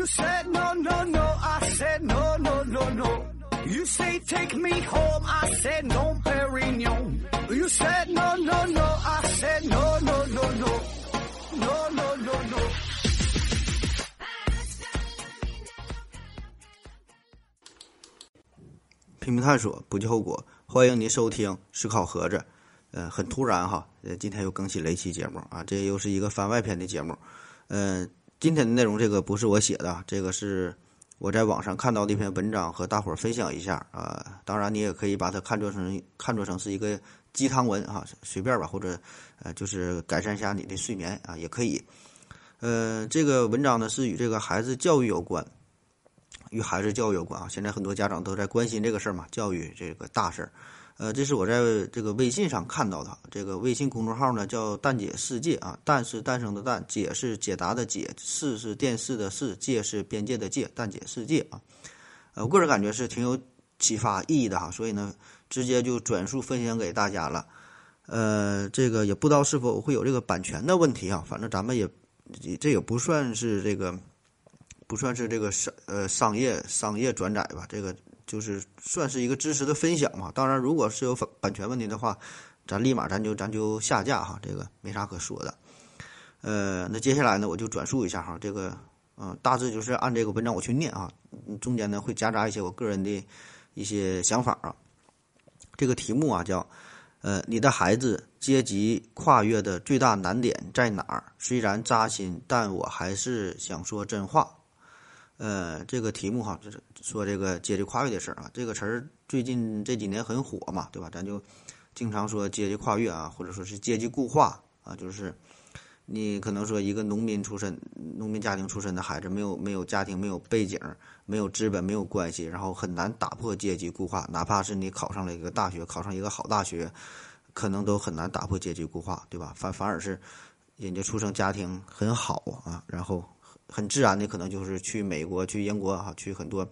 You said no, no, no. I said no, no, no, no. You say take me home. I said no, Perignon. You said no, no, no. I said no, no, no, no. No, no, no, no. 拼命探索，不计后果。欢迎您收听《思考盒子》。呃，很突然哈，呃，今天又更新了一期节目啊，这又是一个番外篇的节目。嗯、今天的内容这个不是我写的，这个是我在网上看到的一篇文章，和大伙儿分享一下啊。当然，你也可以把它看作成看作成是一个鸡汤文啊，随便吧，或者呃，就是改善一下你的睡眠啊，也可以。呃，这个文章呢是与这个孩子教育有关，与孩子教育有关啊。现在很多家长都在关心这个事儿嘛，教育这个大事儿。呃，这是我在这个微信上看到的，这个微信公众号呢叫“蛋姐世界”啊，蛋是诞生的蛋，解是解答的解，视是电视的视，界是边界的界，蛋姐世界啊。呃，我个人感觉是挺有启发意义的哈，所以呢，直接就转述分享给大家了。呃，这个也不知道是否会有这个版权的问题啊，反正咱们也这也不算是这个不算是这个商呃商业商业转载吧，这个。就是算是一个知识的分享嘛。当然，如果是有版版权问题的话，咱立马咱就咱就下架哈，这个没啥可说的。呃，那接下来呢，我就转述一下哈，这个嗯、大致就是按这个文章我去念啊，中间呢会夹杂一些我个人的一些想法啊。这个题目啊叫呃，你的孩子阶级跨越的最大难点在哪儿？虽然扎心，但我还是想说真话。呃，这个题目哈，就是说这个阶级跨越的事儿啊，这个词儿最近这几年很火嘛，对吧？咱就经常说阶级跨越啊，或者说是阶级固化啊，就是你可能说一个农民出身、农民家庭出身的孩子，没有没有家庭、没有背景、没有资本、没有关系，然后很难打破阶级固化，哪怕是你考上了一个大学，考上一个好大学，可能都很难打破阶级固化，对吧？反反而是人家出生家庭很好啊，然后。很自然的，可能就是去美国、去英国哈，去很多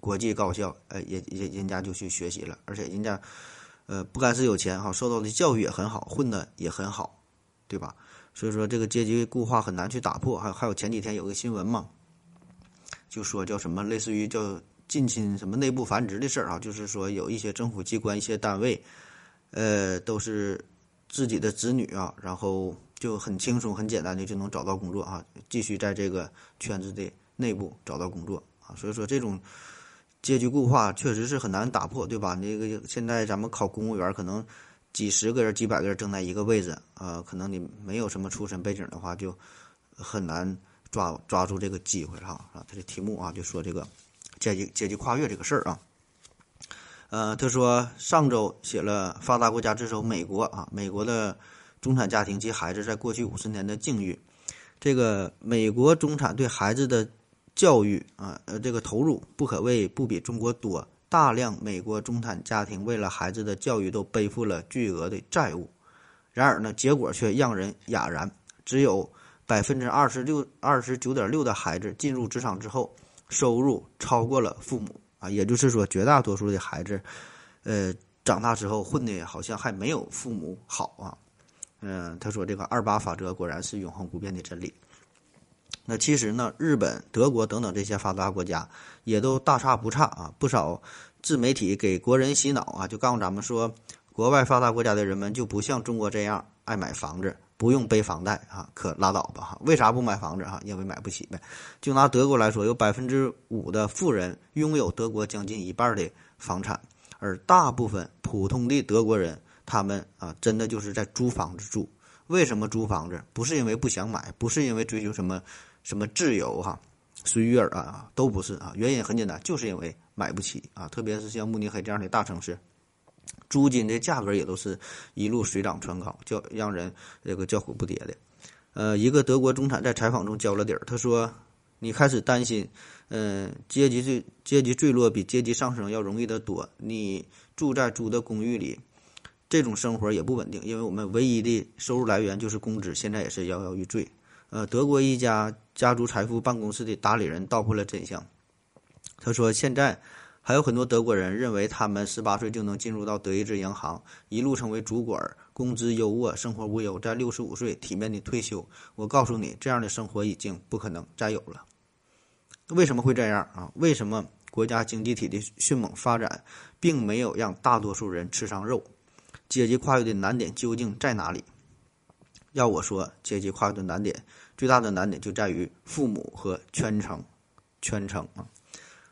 国际高校，呃，人人人家就去学习了，而且人家，呃，不单是有钱哈，受到的教育也很好，混的也很好，对吧？所以说这个阶级固化很难去打破。还还有前几天有个新闻嘛，就说叫什么，类似于叫近亲什么内部繁殖的事儿啊，就是说有一些政府机关、一些单位，呃，都是自己的子女啊，然后。就很轻松、很简单的就能找到工作啊，继续在这个圈子的内部找到工作啊，所以说这种阶级固化确实是很难打破，对吧？那个现在咱们考公务员，可能几十个人、几百个人争在一个位置啊，可能你没有什么出身背景的话，就很难抓抓住这个机会哈啊。他的题目啊，就说这个阶级阶级跨越这个事儿啊。呃，他说上周写了发达国家之首美国啊，美国的。中产家庭及孩子在过去五十年的境遇，这个美国中产对孩子的教育啊，呃，这个投入不可谓不比中国多。大量美国中产家庭为了孩子的教育都背负了巨额的债务，然而呢，结果却让人哑然。只有百分之二十六、二十九点六的孩子进入职场之后，收入超过了父母啊，也就是说，绝大多数的孩子，呃，长大之后混的好像还没有父母好啊。嗯，他说这个二八法则果然是永恒不变的真理。那其实呢，日本、德国等等这些发达国家也都大差不差啊。不少自媒体给国人洗脑啊，就告诉咱们说，国外发达国家的人们就不像中国这样爱买房子，不用背房贷啊，可拉倒吧哈。为啥不买房子哈？因为买不起呗。就拿德国来说，有百分之五的富人拥有德国将近一半的房产，而大部分普通的德国人。他们啊，真的就是在租房子住。为什么租房子？不是因为不想买，不是因为追求什么什么自由哈、随遇而安啊，都不是啊。原因很简单，就是因为买不起啊。特别是像慕尼黑这样的大城市，租金的价格也都是一路水涨船高，叫让人这个叫苦不迭的。呃，一个德国中产在采访中交了底儿，他说：“你开始担心，嗯，阶级坠阶级坠落比阶级上升要容易得多。你住在租的公寓里。”这种生活也不稳定，因为我们唯一的收入来源就是工资，现在也是摇摇欲坠。呃，德国一家家族财富办公室的打理人道破了真相。他说，现在还有很多德国人认为他们十八岁就能进入到德意志银行，一路成为主管，工资优渥，生活无忧，在六十五岁体面的退休。我告诉你，这样的生活已经不可能再有了。为什么会这样啊？为什么国家经济体的迅猛发展并没有让大多数人吃上肉？阶级跨越的难点究竟在哪里？要我说，阶级跨越的难点最大的难点就在于父母和圈层，圈层啊。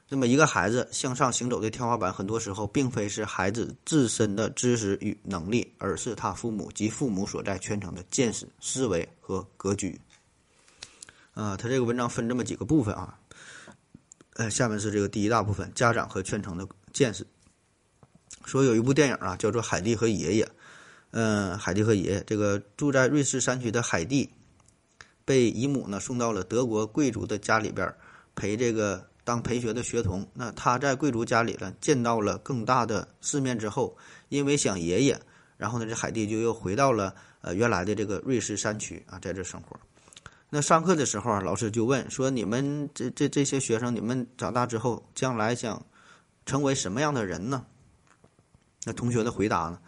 那么，一个孩子向上行走的天花板，很多时候并非是孩子自身的知识与能力，而是他父母及父母所在圈层的见识、思维和格局。啊，他这个文章分这么几个部分啊。呃，下面是这个第一大部分：家长和圈层的见识。说有一部电影啊，叫做《海蒂和爷爷》。嗯，海蒂和爷爷，这个住在瑞士山区的海蒂，被姨母呢送到了德国贵族的家里边陪这个。当陪学的学童，那他在贵族家里呢，见到了更大的世面之后，因为想爷爷，然后呢，这海蒂就又回到了呃原来的这个瑞士山区啊，在这生活。那上课的时候啊，老师就问说：“你们这这这些学生，你们长大之后将来想成为什么样的人呢？”那同学的回答呢，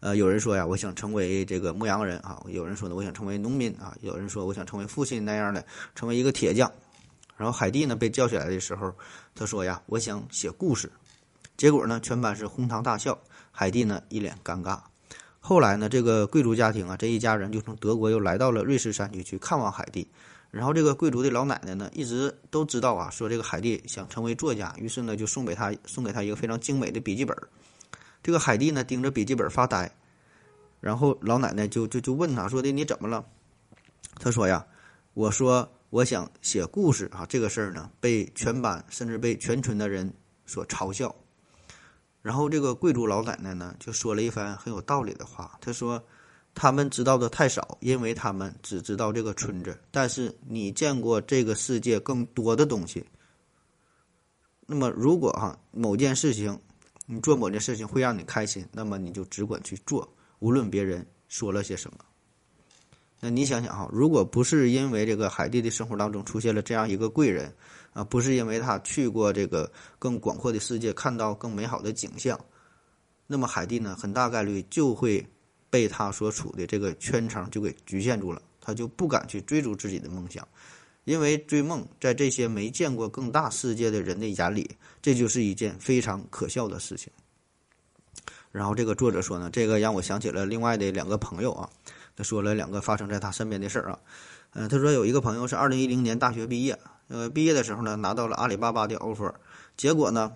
呃，有人说呀，我想成为这个牧羊人啊；有人说呢，我想成为农民啊；有人说我想成为父亲那样的，成为一个铁匠。然后海蒂呢被叫起来的时候，他说呀：“我想写故事。”结果呢，全班是哄堂大笑，海蒂呢一脸尴尬。后来呢，这个贵族家庭啊，这一家人就从德国又来到了瑞士山区去看望海蒂。然后这个贵族的老奶奶呢，一直都知道啊，说这个海蒂想成为作家，于是呢就送给他送给他一个非常精美的笔记本。这个海蒂呢盯着笔记本发呆，然后老奶奶就就就问他说的：“你怎么了？”他说呀：“我说。”我想写故事啊，这个事儿呢，被全班甚至被全村的人所嘲笑。然后这个贵族老奶奶呢，就说了一番很有道理的话。她说：“他们知道的太少，因为他们只知道这个村子。但是你见过这个世界更多的东西。那么，如果哈某件事情，你做某件事情会让你开心，那么你就只管去做，无论别人说了些什么。”那你想想哈，如果不是因为这个海蒂的生活当中出现了这样一个贵人，啊，不是因为他去过这个更广阔的世界，看到更美好的景象，那么海蒂呢，很大概率就会被他所处的这个圈层就给局限住了，他就不敢去追逐自己的梦想，因为追梦在这些没见过更大世界的人的眼里，这就是一件非常可笑的事情。然后这个作者说呢，这个让我想起了另外的两个朋友啊。他说了两个发生在他身边的事儿啊，嗯，他说有一个朋友是二零一零年大学毕业，呃，毕业的时候呢拿到了阿里巴巴的 offer，结果呢，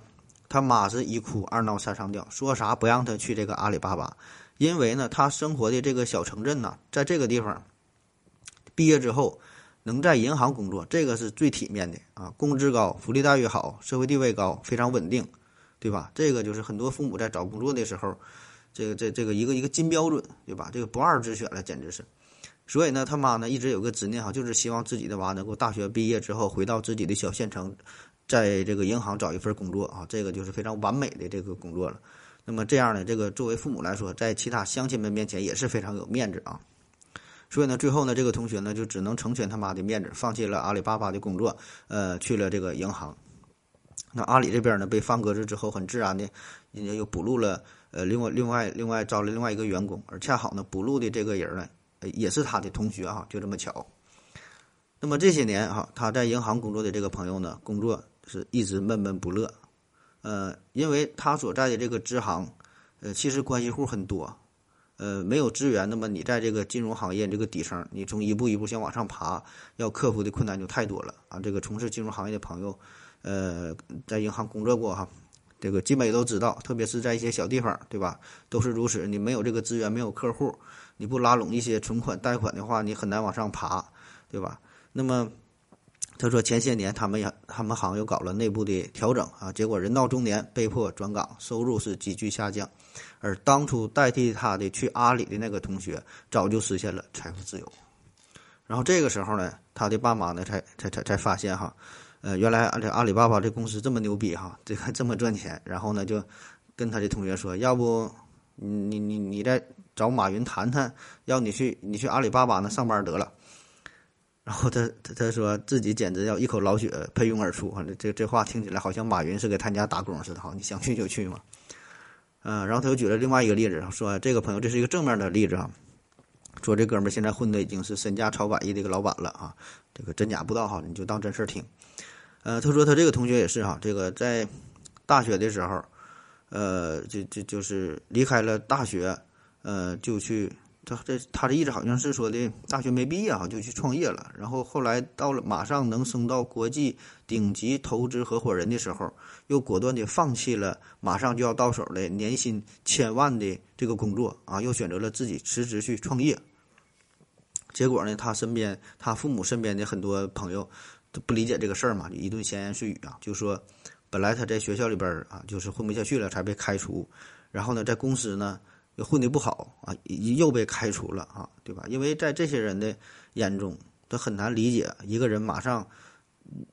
他妈是一哭二闹三上吊，说啥不让他去这个阿里巴巴，因为呢他生活的这个小城镇呢，在这个地方，毕业之后能在银行工作，这个是最体面的啊，工资高，福利待遇好，社会地位高，非常稳定，对吧？这个就是很多父母在找工作的时候。这个这这个一个一个金标准，对吧？这个不二之选了，简直是。所以呢，他妈呢一直有个执念哈，就是希望自己的娃能够大学毕业之后回到自己的小县城，在这个银行找一份工作啊，这个就是非常完美的这个工作了。那么这样呢，这个作为父母来说，在其他乡亲们面前也是非常有面子啊。所以呢，最后呢，这个同学呢就只能成全他妈的面子，放弃了阿里巴巴的工作，呃，去了这个银行。那阿里这边呢被放鸽子之后，很自然的，人家又补录了。呃，另外，另外，另外招了另外一个员工，而恰好呢，补录的这个人呢，也是他的同学啊，就这么巧。那么这些年哈，他在银行工作的这个朋友呢，工作是一直闷闷不乐。呃，因为他所在的这个支行，呃，其实关系户很多，呃，没有资源，那么你在这个金融行业这个底层，你从一步一步想往上爬，要克服的困难就太多了啊。这个从事金融行业的朋友，呃，在银行工作过哈。这个基本也都知道，特别是在一些小地方，对吧？都是如此。你没有这个资源，没有客户，你不拉拢一些存款、贷款的话，你很难往上爬，对吧？那么，他说前些年他们也他们行又搞了内部的调整啊，结果人到中年被迫转岗，收入是急剧下降。而当初代替他的去阿里的那个同学，早就实现了财富自由。然后这个时候呢，他的爸妈呢才才才才发现哈。呃，原来阿里阿里巴巴这公司这么牛逼哈，这个这么赚钱，然后呢就跟他的同学说，要不你你你再找马云谈谈，要你去你去阿里巴巴那上班得了。然后他他他说自己简直要一口老血喷涌而出，这这话听起来好像马云是给他家打工似的哈，你想去就去嘛。嗯，然后他又举了另外一个例子，说这个朋友这是一个正面的例子啊，说这哥们儿现在混的已经是身价超百亿的一个老板了啊，这个真假不知道哈，你就当真事儿听。呃，他说他这个同学也是哈，这个在大学的时候，呃，就就就是离开了大学，呃，就去。他这他的意思好像是说的，大学没毕业哈就去创业了，然后后来到了马上能升到国际顶级投资合伙人的时候，又果断的放弃了马上就要到手的年薪千万的这个工作啊，又选择了自己辞职去创业。结果呢，他身边他父母身边的很多朋友都不理解这个事儿嘛，就一顿闲言碎语啊，就说本来他在学校里边啊就是混不下去了才被开除，然后呢在公司呢。又混得不好啊，又被开除了啊，对吧？因为在这些人的眼中，他很难理解一个人马上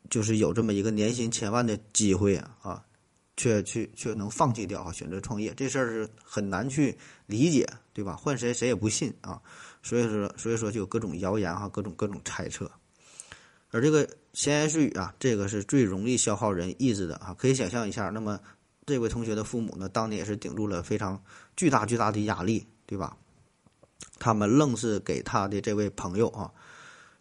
就是有这么一个年薪千万的机会啊，却去却能放弃掉啊，选择创业这事儿是很难去理解，对吧？换谁谁也不信啊，所以说所以说就有各种谣言哈，各种各种猜测，而这个闲言碎语啊，这个是最容易消耗人意志的啊，可以想象一下，那么。这位同学的父母呢，当年也是顶住了非常巨大巨大的压力，对吧？他们愣是给他的这位朋友啊，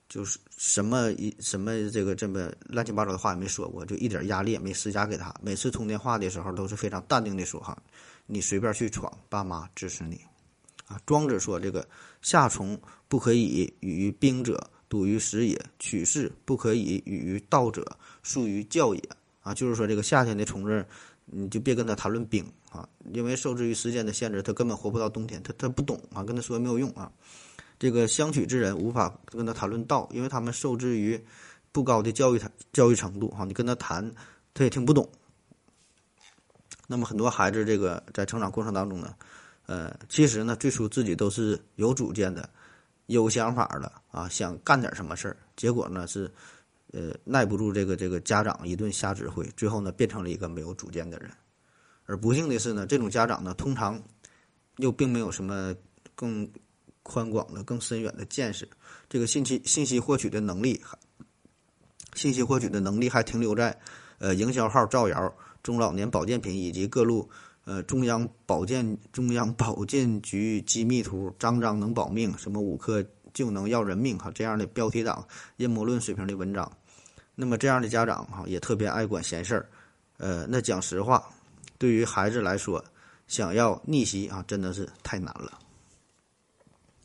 就是什么一什么这个这么乱七八糟的话也没说过，就一点压力也没施加给他。每次通电话的时候都是非常淡定的说：“哈，你随便去闯，爸妈支持你。”啊，庄子说：“这个夏虫不可以与于冰者，笃于食也；取士不可以与道者，速于教也。”啊，就是说这个夏天的虫子。你就别跟他谈论冰啊，因为受制于时间的限制，他根本活不到冬天，他他不懂啊，跟他说没有用啊。这个相取之人无法跟他谈论道，因为他们受制于不高的教育他教育程度哈，你跟他谈他也听不懂。那么很多孩子这个在成长过程当中呢，呃，其实呢最初自己都是有主见的，有想法的啊，想干点什么事儿，结果呢是。呃，耐不住这个这个家长一顿瞎指挥，最后呢变成了一个没有主见的人。而不幸的是呢，这种家长呢通常又并没有什么更宽广的、更深远的见识，这个信息信息获取的能力还，信息获取的能力还停留在呃营销号造谣、中老年保健品以及各路呃中央保健中央保健局机密图，张张能保命，什么五颗。就能要人命哈，这样的标题党阴谋论水平的文章，那么这样的家长哈也特别爱管闲事儿，呃，那讲实话，对于孩子来说，想要逆袭啊，真的是太难了。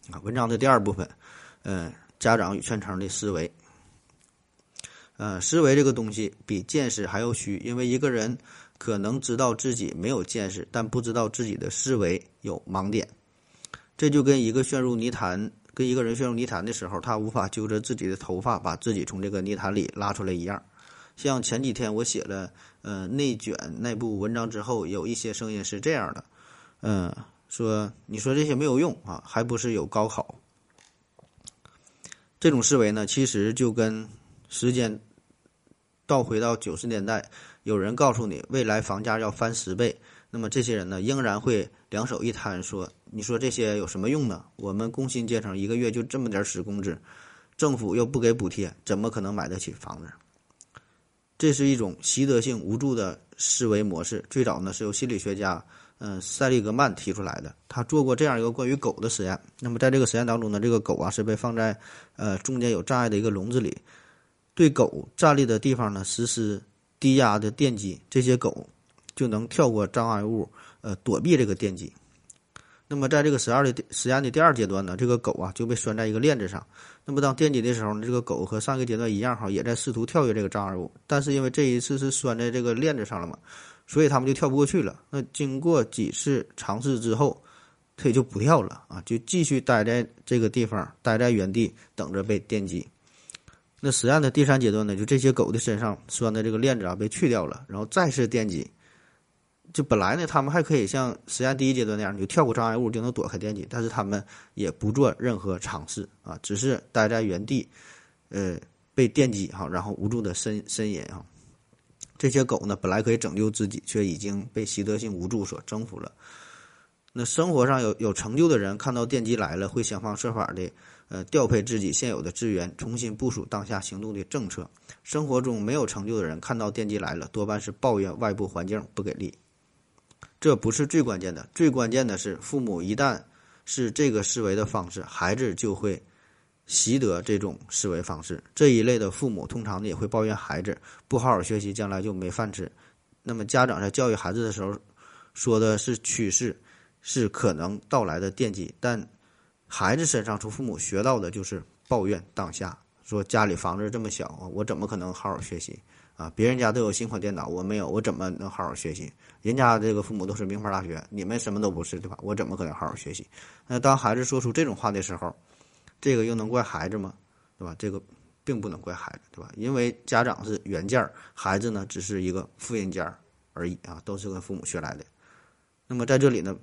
啊，文章的第二部分，嗯，家长与圈层的思维，呃，思维这个东西比见识还要虚，因为一个人可能知道自己没有见识，但不知道自己的思维有盲点，这就跟一个陷入泥潭。跟一个人陷入泥潭的时候，他无法揪着自己的头发把自己从这个泥潭里拉出来一样。像前几天我写了呃内卷那部文章之后，有一些声音是这样的，嗯，说你说这些没有用啊，还不是有高考。这种思维呢，其实就跟时间倒回到九十年代，有人告诉你未来房价要翻十倍。那么这些人呢，仍然会两手一摊说：“你说这些有什么用呢？我们工薪阶层一个月就这么点死工资，政府又不给补贴，怎么可能买得起房子？”这是一种习得性无助的思维模式。最早呢，是由心理学家嗯塞利格曼提出来的。他做过这样一个关于狗的实验。那么在这个实验当中呢，这个狗啊是被放在呃中间有障碍的一个笼子里，对狗站立的地方呢实施低压的电击，这些狗。就能跳过障碍物，呃，躲避这个电击。那么，在这个实验的实验的第二阶段呢，这个狗啊就被拴在一个链子上。那么，当电击的时候呢，这个狗和上一个阶段一样哈，也在试图跳跃这个障碍物。但是因为这一次是拴在这个链子上了嘛，所以他们就跳不过去了。那经过几次尝试之后，它也就不跳了啊，就继续待在这个地方，待在原地等着被电击。那实验的第三阶段呢，就这些狗的身上拴的这个链子啊被去掉了，然后再次电击。就本来呢，他们还可以像实验第一阶段那样，就跳过障碍物就能躲开电击，但是他们也不做任何尝试啊，只是待在原地，呃，被电击哈，然后无助的呻呻吟啊。这些狗呢，本来可以拯救自己，却已经被习得性无助所征服了。那生活上有有成就的人，看到电击来了，会想方设法的呃调配自己现有的资源，重新部署当下行动的政策。生活中没有成就的人，看到电击来了，多半是抱怨外部环境不给力。这不是最关键的，最关键的是，父母一旦是这个思维的方式，孩子就会习得这种思维方式。这一类的父母通常呢也会抱怨孩子不好好学习，将来就没饭吃。那么家长在教育孩子的时候，说的是趋势，是可能到来的奠基，但孩子身上从父母学到的就是抱怨当下，说家里房子这么小，我怎么可能好好学习啊？别人家都有新款电脑，我没有，我怎么能好好学习？人家这个父母都是名牌大学，你们什么都不是，对吧？我怎么可能好好学习？那当孩子说出这种话的时候，这个又能怪孩子吗？对吧？这个并不能怪孩子，对吧？因为家长是原件儿，孩子呢只是一个复印件儿而已啊，都是跟父母学来的。那么在这里呢，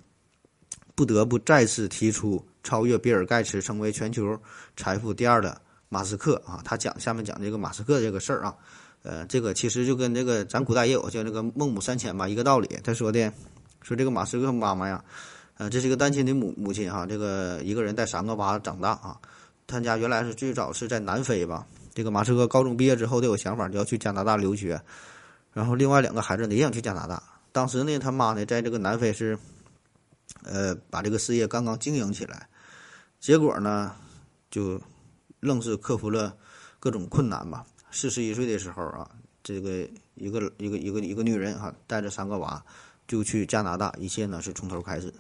不得不再次提出超越比尔盖茨成为全球财富第二的马斯克啊，他讲下面讲这个马斯克这个事儿啊，呃，这个其实就跟这个咱古代也有叫这个孟母三迁吧一个道理。他说的说这个马斯克妈妈呀，呃，这是一个单亲的母母亲哈，这个一个人带三个娃长大啊，他家原来是最早是在南非吧，这个马斯克高中毕业之后都有想法就要去加拿大留学，然后另外两个孩子呢也想去加拿大。当时呢，他妈呢在这个南非是，呃，把这个事业刚刚经营起来，结果呢，就愣是克服了各种困难吧。四十一岁的时候啊，这个一个一个一个一个女人哈，带着三个娃就去加拿大，一切呢是从头开始。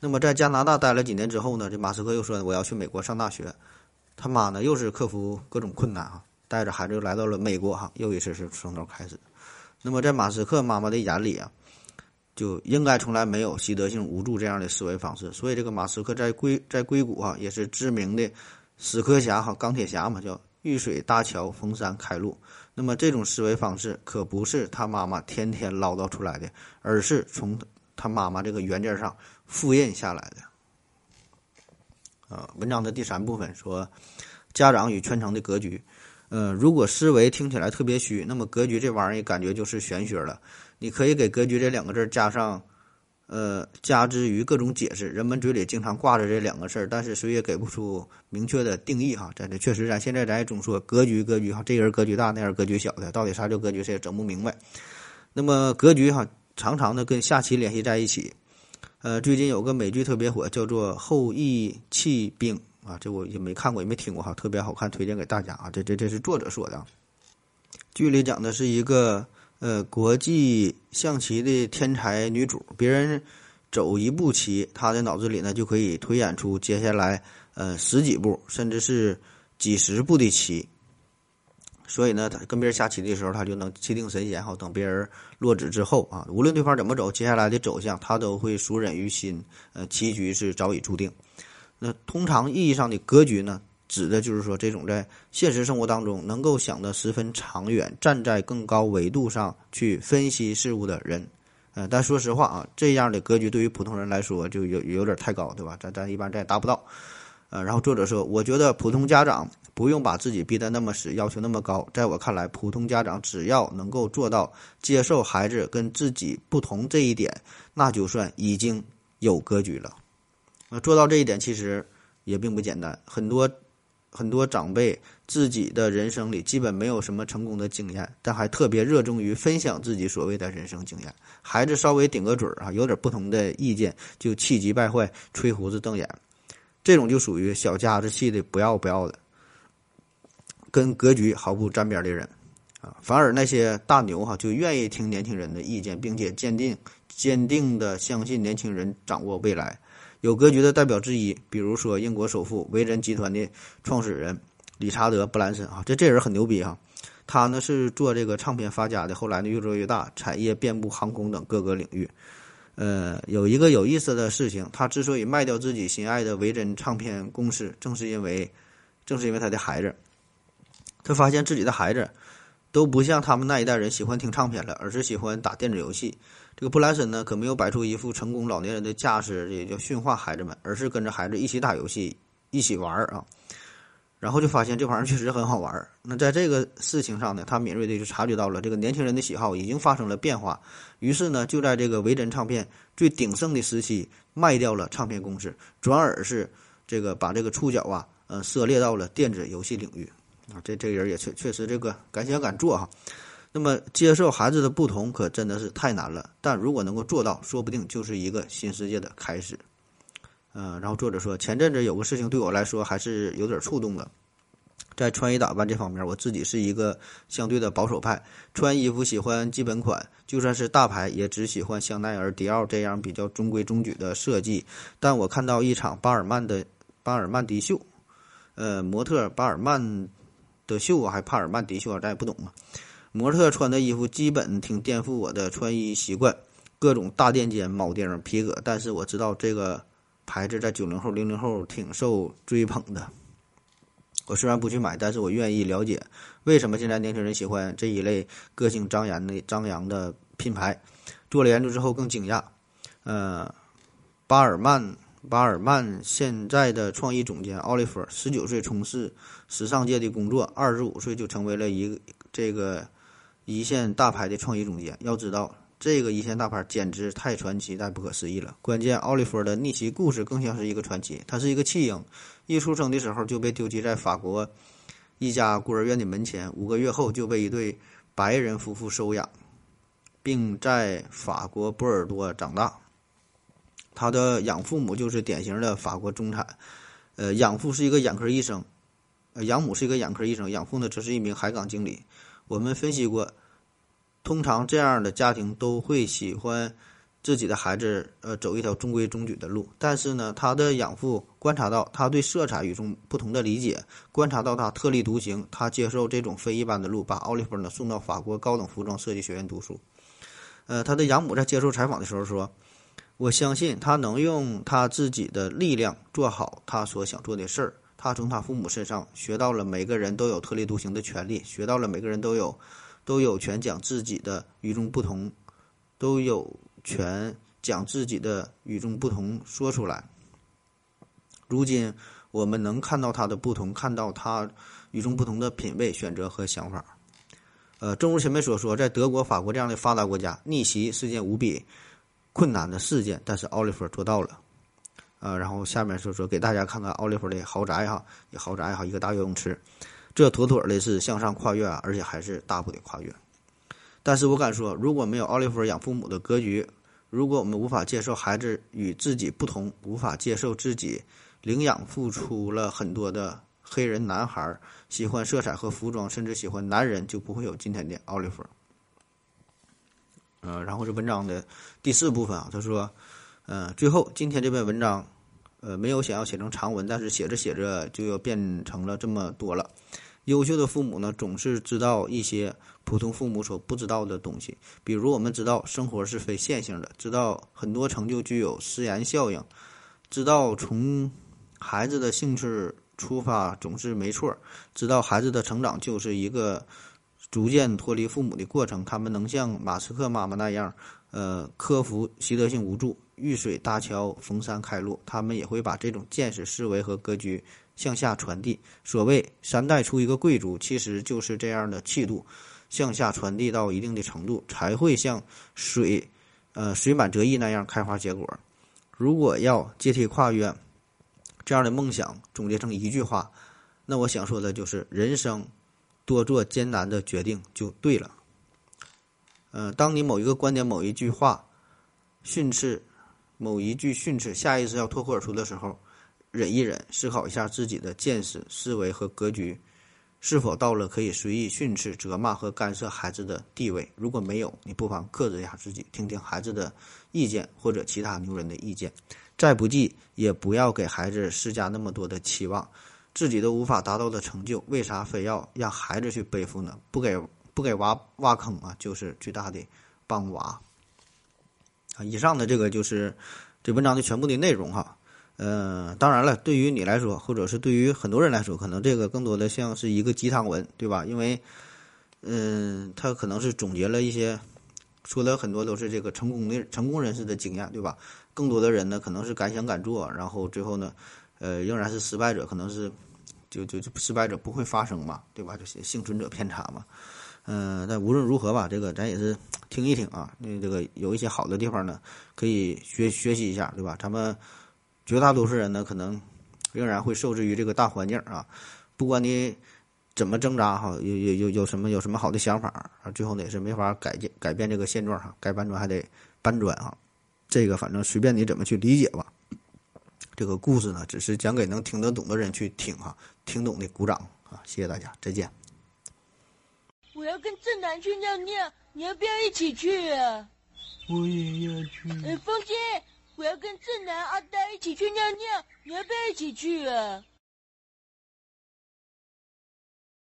那么在加拿大待了几年之后呢，这马斯克又说我要去美国上大学，他妈呢又是克服各种困难哈，带着孩子又来到了美国哈，又一次是从头开始。那么在马斯克妈妈的眼里啊。就应该从来没有习得性无助这样的思维方式，所以这个马斯克在硅在硅谷哈也是知名的死磕侠哈钢铁侠嘛，叫遇水搭桥逢山开路。那么这种思维方式可不是他妈妈天天唠叨出来的，而是从他妈妈这个原件上复印下来的。啊，文章的第三部分说，家长与圈层的格局。呃，如果思维听起来特别虚，那么格局这玩意儿感觉就是玄学了。你可以给“格局”这两个字加上，呃，加之于各种解释。人们嘴里经常挂着这两个事儿，但是谁也给不出明确的定义哈。在这确实，咱现在咱也总说格局，格局哈，这人格局大，那人格局小的，到底啥叫格局，谁也整不明白。那么格局哈，常常的跟下棋联系在一起。呃，最近有个美剧特别火，叫做《后羿弃兵》啊，这我也没看过，也没听过哈，特别好看，推荐给大家啊。这这这是作者说的。剧里讲的是一个。呃，国际象棋的天才女主，别人走一步棋，她的脑子里呢就可以推演出接下来呃十几步，甚至是几十步的棋。所以呢，她跟别人下棋的时候，她就能气定神闲，好等别人落子之后啊，无论对方怎么走，接下来的走向她都会熟稔于心。呃，棋局是早已注定。那通常意义上的格局呢？指的就是说，这种在现实生活当中能够想得十分长远，站在更高维度上去分析事物的人，呃，但说实话啊，这样的格局对于普通人来说就有有点太高，对吧？咱咱一般咱也达不到。呃，然后作者说，我觉得普通家长不用把自己逼得那么死，要求那么高。在我看来，普通家长只要能够做到接受孩子跟自己不同这一点，那就算已经有格局了。那做到这一点其实也并不简单，很多。很多长辈自己的人生里基本没有什么成功的经验，但还特别热衷于分享自己所谓的人生经验。孩子稍微顶个嘴儿啊，有点不同的意见就气急败坏、吹胡子瞪眼，这种就属于小家子气的不要不要的，跟格局毫不沾边的人啊。反而那些大牛哈，就愿意听年轻人的意见，并且坚定坚定的相信年轻人掌握未来。有格局的代表之一，比如说英国首富维珍集团的创始人理查德·布兰森啊，这这人很牛逼哈。他呢是做这个唱片发家的，后来呢越做越大，产业遍布航空等各个领域。呃，有一个有意思的事情，他之所以卖掉自己心爱的维珍唱片公司，正是因为正是因为他的孩子，他发现自己的孩子都不像他们那一代人喜欢听唱片了，而是喜欢打电子游戏。这个布兰森呢，可没有摆出一副成功老年人的架势，也就驯化孩子们，而是跟着孩子一起打游戏，一起玩儿啊。然后就发现这玩意儿确实很好玩儿。那在这个事情上呢，他敏锐的就察觉到了这个年轻人的喜好已经发生了变化。于是呢，就在这个维珍唱片最鼎盛的时期，卖掉了唱片公司，转而是这个把这个触角啊，呃，涉猎到了电子游戏领域啊。这这人也确确实这个敢想敢做哈。那么接受孩子的不同，可真的是太难了。但如果能够做到，说不定就是一个新世界的开始。嗯，然后作者说，前阵子有个事情对我来说还是有点触动的。在穿衣打扮这方面，我自己是一个相对的保守派，穿衣服喜欢基本款，就算是大牌也只喜欢香奈儿、迪奥这样比较中规中矩的设计。但我看到一场巴尔曼的巴尔曼迪秀，呃，模特巴尔曼的秀啊，还帕尔曼迪秀啊，咱也不懂啊。模特穿的衣服基本挺颠覆我的穿衣习惯，各种大垫肩、铆钉、皮革。但是我知道这个牌子在九零后、零零后挺受追捧的。我虽然不去买，但是我愿意了解为什么现在年轻人喜欢这一类个性张扬的张扬的品牌。做了研究之后更惊讶，呃，巴尔曼巴尔曼现在的创意总监奥利弗十九岁从事时尚界的工作，二十五岁就成为了一个这个一线大牌的创意总监。要知道，这个一线大牌简直太传奇、太不可思议了。关键，奥利弗的逆袭故事更像是一个传奇。他是一个弃婴。一出生的时候就被丢弃在法国一家孤儿院的门前，五个月后就被一对白人夫妇收养，并在法国波尔多长大。他的养父母就是典型的法国中产，呃，养父是一个眼科医生，呃，养母是一个眼科医生，养父呢则是一名海港经理。我们分析过，通常这样的家庭都会喜欢。自己的孩子，呃，走一条中规中矩的路，但是呢，他的养父观察到他对色彩与众不同的理解，观察到他特立独行，他接受这种非一般的路，把奥利弗呢送到法国高等服装设计学院读书。呃，他的养母在接受采访的时候说：“我相信他能用他自己的力量做好他所想做的事儿。他从他父母身上学到了每个人都有特立独行的权利，学到了每个人都有都有权讲自己的与众不同都有。”权将自己的与众不同说出来。如今我们能看到他的不同，看到他与众不同的品味、选择和想法。呃，正如前面所说，在德国、法国这样的发达国家，逆袭是件无比困难的事件，但是奥利弗做到了。呃，然后下面就说给大家看看奥利弗的豪宅哈，一豪宅哈，一个大游泳池，这妥妥的是向上跨越啊，而且还是大步的跨越。但是我敢说，如果没有奥利弗养父母的格局，如果我们无法接受孩子与自己不同，无法接受自己领养付出了很多的黑人男孩喜欢色彩和服装，甚至喜欢男人，就不会有今天的奥利弗。呃，然后是文章的第四部分啊，他说，呃，最后今天这篇文章，呃，没有想要写成长文，但是写着写着就要变成了这么多了。优秀的父母呢，总是知道一些普通父母所不知道的东西。比如，我们知道生活是非线性的，知道很多成就具有丝延效应，知道从孩子的兴趣出发总是没错，知道孩子的成长就是一个逐渐脱离父母的过程。他们能像马斯克妈妈那样，呃，克服习得性无助，遇水搭桥，逢山开路。他们也会把这种见识、思维和格局。向下传递，所谓三代出一个贵族，其实就是这样的气度，向下传递到一定的程度，才会像水，呃，水满则溢那样开花结果。如果要阶梯跨越，这样的梦想总结成一句话，那我想说的就是：人生多做艰难的决定就对了。呃，当你某一个观点、某一句话训斥，某一句训斥，下意识要脱口而出的时候。忍一忍，思考一下自己的见识、思维和格局，是否到了可以随意训斥、责骂和干涉孩子的地位？如果没有，你不妨克制一下自己，听听孩子的意见或者其他牛人的意见。再不济，也不要给孩子施加那么多的期望，自己都无法达到的成就，为啥非要让孩子去背负呢？不给不给娃挖坑啊，就是最大的帮娃。啊，以上的这个就是这文章的全部的内容哈。呃，当然了，对于你来说，或者是对于很多人来说，可能这个更多的像是一个鸡汤文，对吧？因为，嗯，他可能是总结了一些，说的很多都是这个成功的成功人士的经验，对吧？更多的人呢，可能是敢想敢做，然后最后呢，呃，仍然是失败者，可能是就就就失败者不会发生嘛，对吧？就是幸存者偏差嘛。嗯，但无论如何吧，这个咱也是听一听啊，那这个有一些好的地方呢，可以学学习一下，对吧？咱们。绝大多数人呢，可能仍然会受制于这个大环境啊。不管你怎么挣扎哈，有有有有什么有什么好的想法啊，最后呢也是没法改变改变这个现状哈。该搬砖还得搬砖哈。这个反正随便你怎么去理解吧。这个故事呢，只是讲给能听得懂的人去听哈，听懂的鼓掌啊！谢谢大家，再见。我要跟正南去尿尿，你要不要一起去啊？我也要去。哎，风姐，我要跟正南、阿呆一起去尿尿，你要不要一起去啊？